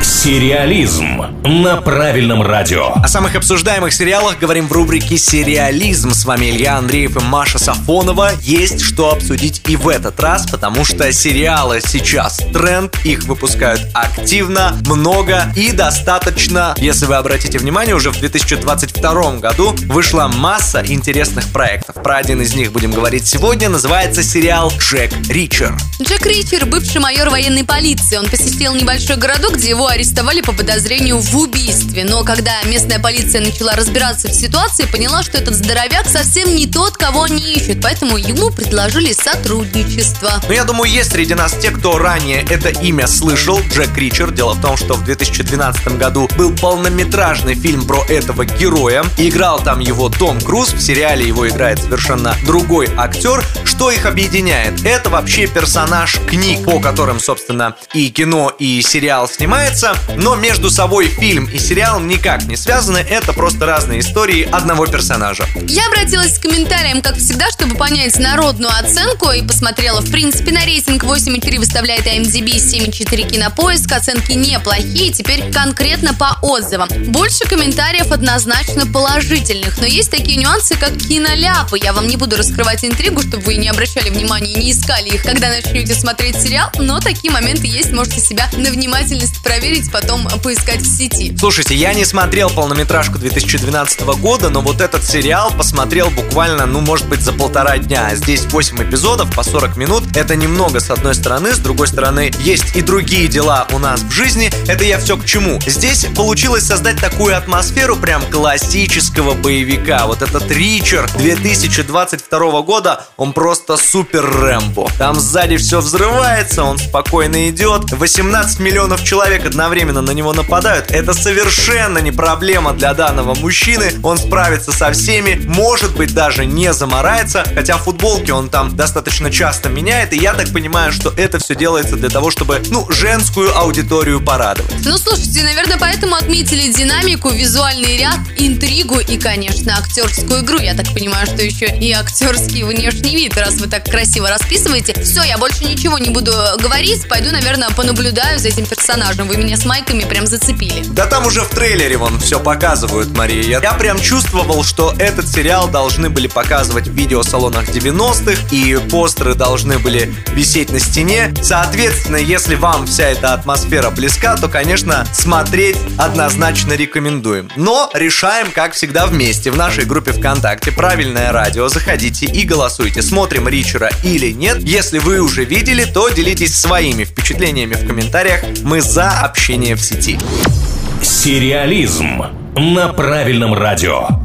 Сериализм на правильном радио. О самых обсуждаемых сериалах говорим в рубрике «Сериализм». С вами Илья Андреев и Маша Сафонова. Есть что обсудить и в этот раз, потому что сериалы сейчас тренд, их выпускают активно, много и достаточно. Если вы обратите внимание, уже в 2022 году вышла масса интересных проектов. Про один из них будем говорить сегодня. Называется сериал «Джек Ричер». Джек Ричер – бывший майор военной полиции. Он посетил небольшой городок, где его арестовали по подозрению в убийстве. Но когда местная полиция начала разбираться в ситуации, поняла, что этот здоровяк совсем не тот, кого они ищут. Поэтому ему предложили сотрудничество. Но я думаю, есть среди нас те, кто ранее это имя слышал. Джек Ричер. Дело в том, что в 2012 году был полнометражный фильм про этого героя. Играл там его Том Круз. В сериале его играет совершенно другой актер. Что их объединяет? Это вообще персонаж книг, по которым, собственно, и кино, и сериал снимается, но между собой фильм и сериал никак не связаны, это просто разные истории одного персонажа. Я обратилась к комментариям, как всегда, чтобы понять народную оценку и посмотрела, в принципе, на рейтинг 8,3 выставляет IMDb, 7,4 кинопоиск, оценки неплохие, теперь конкретно по отзывам. Больше комментариев однозначно положительных, но есть такие нюансы, как киноляпы. Я вам не буду раскрывать интригу, чтобы вы не обращали внимания и не искали их, когда начнете смотреть сериал, но такие моменты есть, можете себя на внимательность проверить, потом поискать в сети. Слушайте, я не смотрел полнометражку 2012 года, но вот этот сериал посмотрел буквально, ну, может быть, за полтора дня. Здесь 8 эпизодов по 40 минут. Это немного с одной стороны, с другой стороны, есть и другие дела у нас в жизни. Это я все к чему. Здесь получилось создать такую атмосферу прям классического боевика. Вот этот Ричер 2022 года, он просто супер Рэмбо. Там сзади все взрывается, он спокойно идет. 18 миллионов человек одновременно на него нападают. Это совершенно не проблема для данного мужчины. Он справится со всеми, может быть даже не заморается. Хотя футболки он там достаточно часто меняет. И я так понимаю, что это все делается для того, чтобы, ну, женскую аудиторию порадовать. Ну, слушайте, наверное, поэтому отметили динамику, визуальный ряд, интригу и, конечно, актерскую игру. Я так понимаю, что еще и актерский внешний вид, раз вы так красиво расписываете. Все, я больше ничего не буду говорить. Пойду, наверное, понаблюдаю за этим персонажем. Вы меня с майками прям зацепили. Да там уже в трейлере вон все показывают, Мария. Я, прям чувствовал, что этот сериал должны были показывать в видеосалонах 90-х, и постеры должны были висеть на стене. Соответственно, если вам вся эта атмосфера близка, то, конечно, смотреть однозначно рекомендуем. Но решаем, как всегда, вместе в нашей группе ВКонтакте «Правильное радио». Заходите и голосуйте, смотрим Ричера или нет. Если вы уже видели, то делитесь своими впечатлениями в комментариях. Мы за общение в сети. Сериализм на правильном радио.